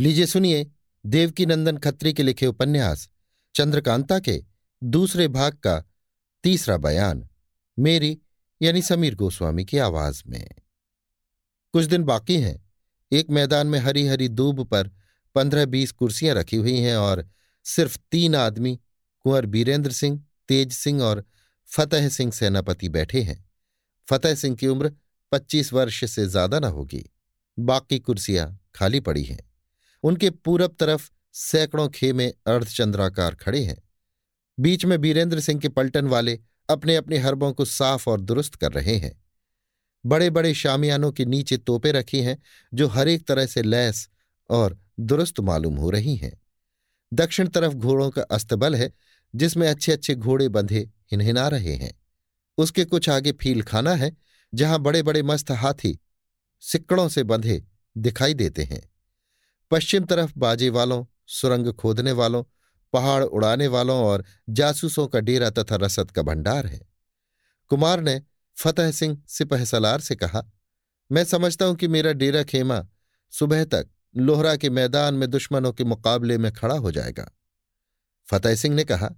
लीजिए सुनिए देवकी नंदन खत्री के लिखे उपन्यास, चंद्रकांता के दूसरे भाग का तीसरा बयान, मेरी यानी समीर गोस्वामी की आवाज़ में। कुछ दिन बाकी हैं। एक मैदान में हरी हरी दूब पर पंद्रह बीस कुर्सियाँ रखी हुई हैं और सिर्फ़ तीन आदमी, कुंवर बीरेंद्र सिंह, तेज सिंह और फतेह सिंह सेनापति बैठे हैं। फतेह सिंह की उम्र पच्चीस वर्ष से ज़्यादा न होगी। बाकी कुर्सियाँ खाली पड़ी हैं। उनके पूरब तरफ़ सैकड़ों खेमे अर्धचंद्राकार खड़े हैं। बीच में बीरेंद्र सिंह के पलटन वाले अपने अपने हरबों को साफ़ और दुरुस्त कर रहे हैं। बड़े बड़े शामियानों के नीचे तोपे रखी हैं, जो हर एक तरह से लैस और दुरुस्त मालूम हो रही हैं। दक्षिण तरफ़ घोड़ों का अस्तबल है, जिसमें अच्छे अच्छे घोड़े बंधे हिनहिना रहे हैं। उसके कुछ आगे फील खाना है, जहाँ बड़े बड़े मस्त हाथी सिक्कड़ों से बंधे दिखाई देते हैं। पश्चिम तरफ़ बाजे वालों, सुरंग खोदने वालों, पहाड़ उड़ाने वालों और जासूसों का डेरा तथा रसद का भंडार है। कुमार ने फतेह सिंह सिपह सलार से कहा, मैं समझता हूँ कि मेरा डेरा खेमा सुबह तक लोहरा के मैदान में दुश्मनों के मुकाबले में खड़ा हो जाएगा। फतेह सिंह ने कहा,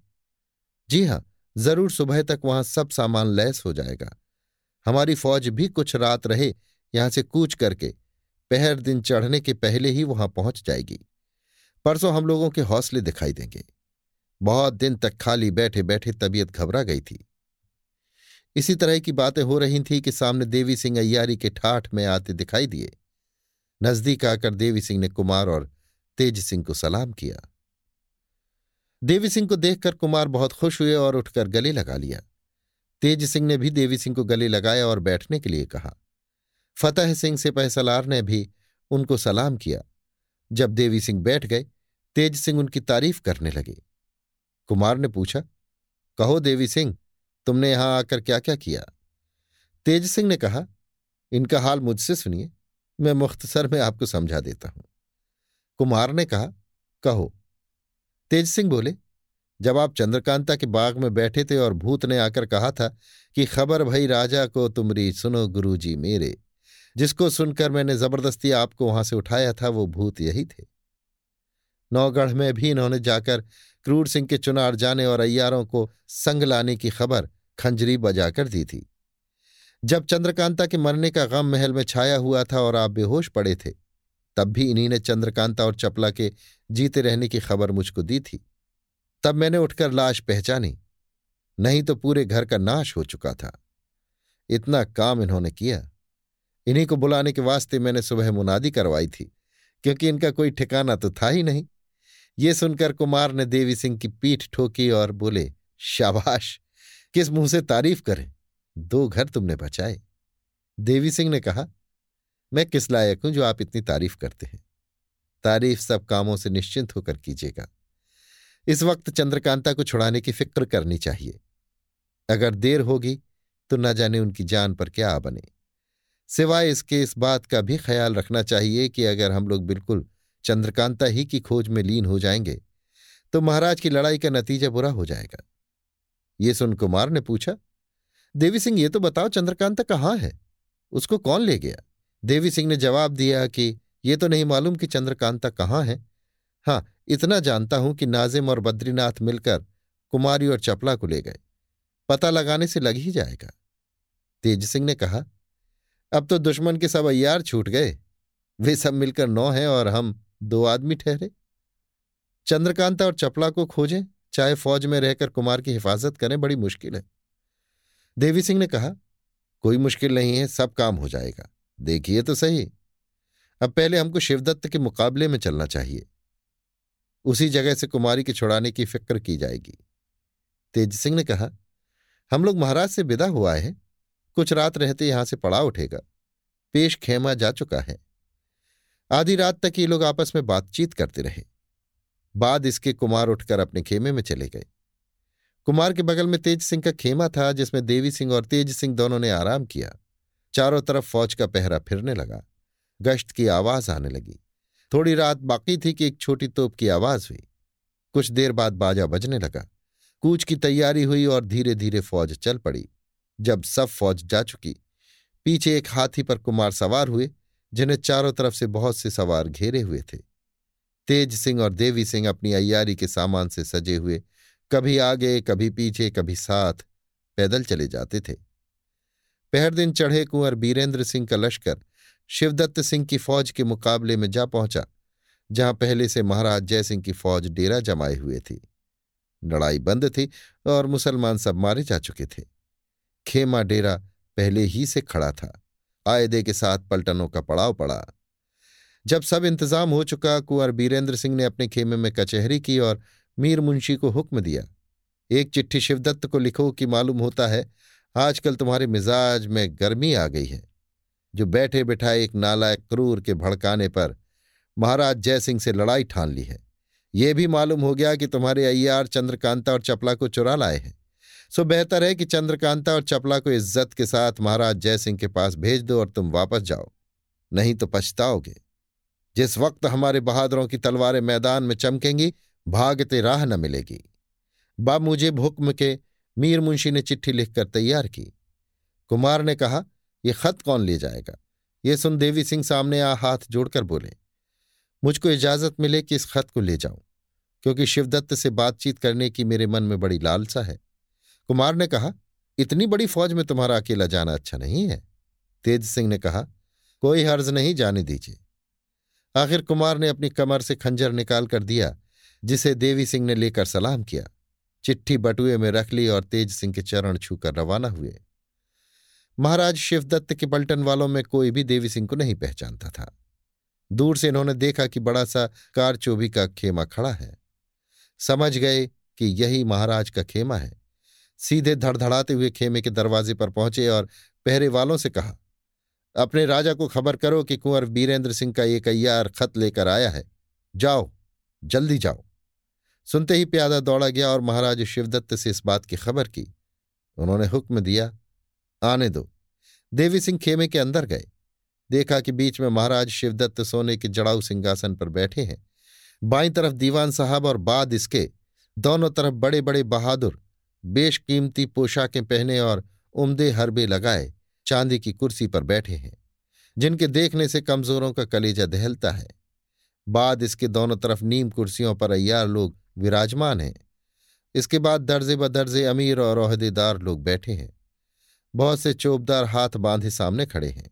जी हाँ, ज़रूर सुबह तक वहाँ सब सामान लैस हो जाएगा। हमारी फौज भी कुछ रात रहे यहाँ से कूच करके पहर दिन चढ़ने के पहले ही वहाँ पहुँच जाएगी। परसों हम लोगों के हौसले दिखाई देंगे। बहुत दिन तक खाली बैठे बैठे तबीयत घबरा गई थी। इसी तरह की बातें हो रही थी कि सामने देवी सिंह अय्यारी के ठाठ में आते दिखाई दिए। नज़दीक आकर देवी सिंह ने कुमार और तेज सिंह को सलाम किया। देवी सिंह को देखकर कुमार बहुत खुश हुए और उठकर गले लगा लिया। तेज सिंह ने भी देवी सिंह को गले लगाया और बैठने के लिए कहा। फतेह सिंह से पैसलार ने भी उनको सलाम किया। जब देवी सिंह बैठ गए, तेज सिंह उनकी तारीफ़ करने लगे। कुमार ने पूछा, कहो देवी सिंह, तुमने यहाँ आकर क्या क्या किया? तेज सिंह ने कहा, इनका हाल मुझसे सुनिए, मैं मुख्तसर में आपको समझा देता हूँ। कुमार ने कहा, कहो। तेज सिंह बोले, जब आप चंद्रकांता के बाग में बैठे थे और भूत ने आकर कहा था कि खबर भई राजा को तुमरी सुनो गुरुजी मेरे जिसको सुनकर मैंने ज़बरदस्ती आपको वहाँ से उठाया था, वो भूत यही थे। नौगढ़ में भी इन्होंने जाकर क्रूर सिंह के चुनार जाने और अय्यारों को संग लाने की खबर खंजरी बजाकर दी थी। जब चंद्रकांता के मरने का गम महल में छाया हुआ था और आप बेहोश पड़े थे, तब भी इन्हीं ने चंद्रकांता और चपला के जीते रहने की खबर मुझको दी थी। तब मैंने उठकर लाश पहचानी, नहीं तो पूरे घर का नाश हो चुका था। इतना काम इन्होंने किया। इन्हीं को बुलाने के वास्ते मैंने सुबह मुनादी करवाई थी, क्योंकि इनका कोई ठिकाना तो था ही नहीं। ये सुनकर कुमार ने देवी सिंह की पीठ ठोकी और बोले, शाबाश, किस मुँह से तारीफ़ करें? दो घर तुमने बचाए। देवी सिंह ने कहा, मैं किस लायक हूँ जो आप इतनी तारीफ़ करते हैं? तारीफ़ सब कामों से निश्चिंत होकर कीजिएगा। इस वक्त चंद्रकांता को छुड़ाने की फ़िक्र करनी चाहिए। अगर देर होगी तो न जाने उनकी जान पर क्या बने। सिवाय इसके इस बात का भी ख्याल रखना चाहिए कि अगर हम लोग बिल्कुल चंद्रकांता ही की खोज में लीन हो जाएँगे तो महाराज की लड़ाई का नतीजा बुरा हो जाएगा। ये सुन कुमार ने पूछा, देवी सिंह, ये तो बताओ चंद्रकांता कहाँ है? उसको कौन ले गया? देवी सिंह ने जवाब दिया कि, ये तो नहीं मालूम कि चंद्रकांता कहाँ है। हाँ इतना जानता हूँ कि नाजिम और बद्रीनाथ मिलकर कुमारी और चपला को ले गए। पता लगाने से लग ही जाएगा। तेज सिंह ने कहा अब तो दुश्मन के सब अयार छूट गए। वे सब मिलकर नौ हैं और हम दो आदमी ठहरे। चंद्रकांता और चपला को खोजें, चाहे फौज में रहकर कुमार की हिफाजत करें, बड़ी मुश्किल है। देवी सिंह ने कहा, कोई मुश्किल नहीं है, सब काम हो जाएगा। देखिए तो सही। अब पहले हमको शिवदत्त के मुकाबले में चलना चाहिए। उसी जगह से कुमारी के छुड़ाने की फ़िक्र की जाएगी। तेज सिंह ने कहा, हम लोग महाराज से विदा हुआ है। कुछ रात रहते यहाँ से पड़ा उठेगा। पेश खेमा जा चुका है। आधी रात तक ये लोग आपस में बातचीत करते रहे। बाद इसके कुमार उठकर अपने खेमे में चले गए। कुमार के बगल में तेज सिंह का खेमा था, जिसमें देवी सिंह और तेज सिंह दोनों ने आराम किया। चारों तरफ़ फौज का पहरा फिरने लगा। गश्त की आवाज़ आने लगी। थोड़ी रात बाकी थी कि एक छोटी तोप की आवाज़ हुई। कुछ देर बाद बाजा बजने लगा। कूच की तैयारी हुई और धीरे धीरे फौज चल पड़ी। जब सब फौज जा चुकी। पीछे एक हाथी पर कुमार सवार हुए, जिन्हें चारों तरफ़ से बहुत से सवार घेरे हुए थे। तेज सिंह और देवी सिंह अपनी अयारी के सामान से सजे हुए, कभी आगे, कभी पीछे, कभी साथ, पैदल चले जाते थे। पहर दिन चढ़े कुंवर बीरेंद्र सिंह का लश्कर शिवदत्त सिंह की फौज के मुकाबले में जा पहुँचा, जहाँ पहले से महाराज जयसिंह की फौज डेरा जमाए हुए थी। लड़ाई बंद थी और मुसलमान सब मारे जा चुके थे। खेमा डेरा पहले ही से खड़ा था। आयदे के साथ पलटनों का पड़ाव पड़ा। जब सब इंतज़ाम हो चुका, कुंवर बीरेंद्र सिंह ने अपने खेमे में कचहरी की और मीर मुंशी को हुक्म दिया। एक चिट्ठी शिवदत्त को लिखो कि मालूम होता है, आजकल तुम्हारे मिजाज में गर्मी आ गई है। जो बैठे बिठाए एक नालायक क्रूर के भड़काने पर महाराज जय सिंह से लड़ाई ठान ली है। ये भी मालूम हो गया कि तुम्हारे अय्यार चंद्रकांता और चपला को चुरा लाए हैं। सो बेहतर है कि चंद्रकांता और चपला को इज़्ज़त के साथ महाराज जयसिंह के पास भेज दो और तुम वापस जाओ। नहीं तो पछताओगे। जिस वक्त हमारे बहादुरों की तलवारें मैदान में चमकेंगी भागते राह न मिलेगी। बाब मुझे हुक्म के मीर मुंशी ने चिट्ठी लिखकर तैयार की। कुमार ने कहा यह खत कौन ले जाएगा? ये सुन देवी सिंह सामने आ हाथ जोड़कर बोले, मुझको इजाज़त मिले कि इस खत को ले जाऊँ, क्योंकि शिवदत्त से बातचीत करने की मेरे मन में बड़ी लालसा है। कुमार ने कहा, इतनी बड़ी फौज में तुम्हारा अकेला जाना अच्छा नहीं है। तेज सिंह ने कहा, कोई हर्ज नहीं, जाने दीजिए। आखिर कुमार ने अपनी कमर से खंजर निकाल कर दिया, जिसे देवी सिंह ने लेकर सलाम किया। चिट्ठी बटुए में रख ली और तेज सिंह के चरण छूकर रवाना हुए। महाराज शिवदत्त के पलटन वालों में कोई भी देवी सिंह को नहीं पहचानता था। दूर से इन्होंने देखा कि बड़ा सा कारचोबी का खेमा खड़ा है। समझ गए कि यही महाराज का खेमा है। सीधे धड़धड़ाते हुए खेमे के दरवाजे पर पहुँचे और पहरे वालों से कहा, अपने राजा को खबर करो कि कुंवर बीरेंद्र सिंह का एक अय्यार खत लेकर आया है। जाओ, जल्दी जाओ। सुनते ही प्यादा दौड़ा गया और महाराज शिवदत्त से इस बात की खबर की। उन्होंने हुक्म दिया, आने दो। देवी सिंह खेमे के अंदर गए। देखा कि बीच में महाराज शिवदत्त सोने के जड़ाऊ सिंहासन पर बैठे हैं। बाईं तरफ़ दीवान साहब और बाद इसके, दोनों तरफ़ बड़े बड़े बहादुर बेशकीमती पोशाकें पहने और उमदे हरबे लगाए, चांदी की कुर्सी पर बैठे हैं, जिनके देखने से कमजोरों का कलेजा दहलता है। बाद इसके दोनों तरफ़ नीम कुर्सियों पर अयार लोग विराजमान हैं। इसके बाद दर्जे ब दर्जे अमीर और अहदेदार लोग बैठे हैं। बहुत से चोबदार हाथ बांधे सामने खड़े हैं।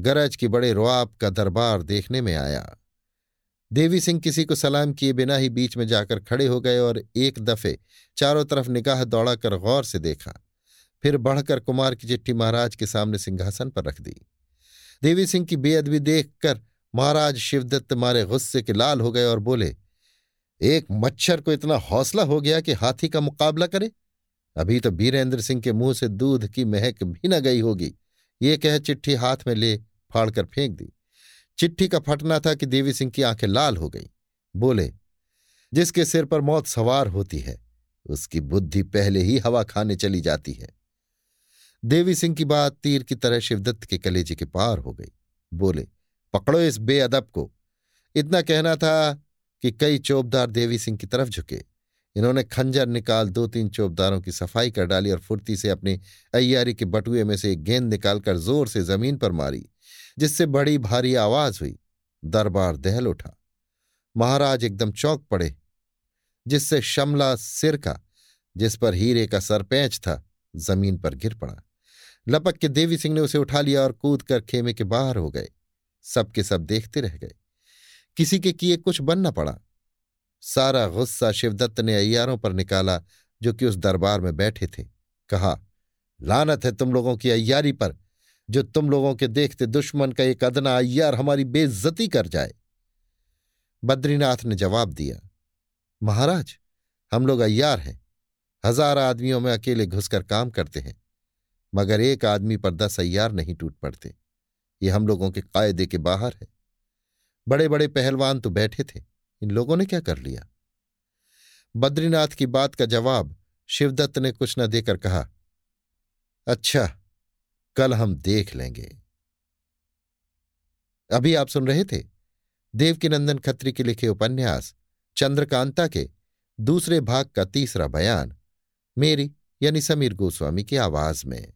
गरज की बड़े रुआब का दरबार देखने में आया। देवी सिंह किसी को सलाम किए बिना ही बीच में जाकर खड़े हो गए और एक दफे चारों तरफ़ निगाह दौड़ाकर गौर से देखा। फिर बढ़कर कुमार की चिट्ठी महाराज के सामने सिंहासन पर रख दी। देवी सिंह की बेअदबी देखकर महाराज शिवदत्त मारे गुस्से के लाल हो गए और बोले, एक मच्छर को इतना हौसला हो गया कि हाथी का मुकाबला करे? अभी तो बीरेंद्र सिंह के मुँह से दूध की महक भी न गई होगी। ये कह चिट्ठी हाथ में ले फाड़कर फेंक दी। चिट्ठी का फटना था कि देवी सिंह की आँखें लाल हो गई। बोले, जिसके सिर पर मौत सवार होती है, उसकी बुद्धि पहले ही हवा खाने चली जाती है। देवी सिंह की बात तीर की तरह शिवदत्त के कलेजे के पार हो गई। बोले, पकड़ो इस बेअदब को। इतना कहना था कि कई चौबदार देवी सिंह की तरफ़ झुके। इन्होंने खंजर निकाल दो तीन चौबदारों की सफ़ाई कर डाली और फुर्ती से अपनी अय्यारी के बटुए में से एक गेंद निकालकर ज़ोर से ज़मीन पर मारी। जिससे बड़ी भारी आवाज़ हुई। दरबार दहल उठा। महाराज एकदम चौक पड़े, जिससे शमला सिर का, जिस पर हीरे का सरपैंच था, ज़मीन पर गिर पड़ा। लपक के देवी सिंह ने उसे उठा लिया और कूद कर खेमे के बाहर हो गए। सबके सब देखते रह गए। किसी के किए कुछ बनना पड़ा। सारा गुस्सा शिवदत्त ने अयारों पर निकाला, जो कि उस दरबार में बैठे थे। कहा, लानत है तुम लोगों की अय्यारी पर। जो तुम लोगों के देखते दुश्मन का एक अदना अय्यार हमारी बेइज्जती कर जाए। बद्रीनाथ ने जवाब दिया, महाराज, हम लोग अय्यार हैं। हज़ार आदमियों में अकेले घुसकर काम करते हैं, मगर एक आदमी पर दस अय्यार नहीं टूट पड़ते। ये हम लोगों के कायदे के बाहर है। बड़े बड़े पहलवान तो बैठे थे, इन लोगों ने क्या कर लिया? बद्रीनाथ की बात का जवाब शिवदत्त ने कुछ न देकर कहा अच्छा कल हम देख लेंगे। अभी आप सुन रहे थे देवकीनंदन खत्री के लिखे उपन्यास, चंद्रकांता के दूसरे भाग का तीसरा बयान, मेरी यानी समीर गोस्वामी की आवाज़ में।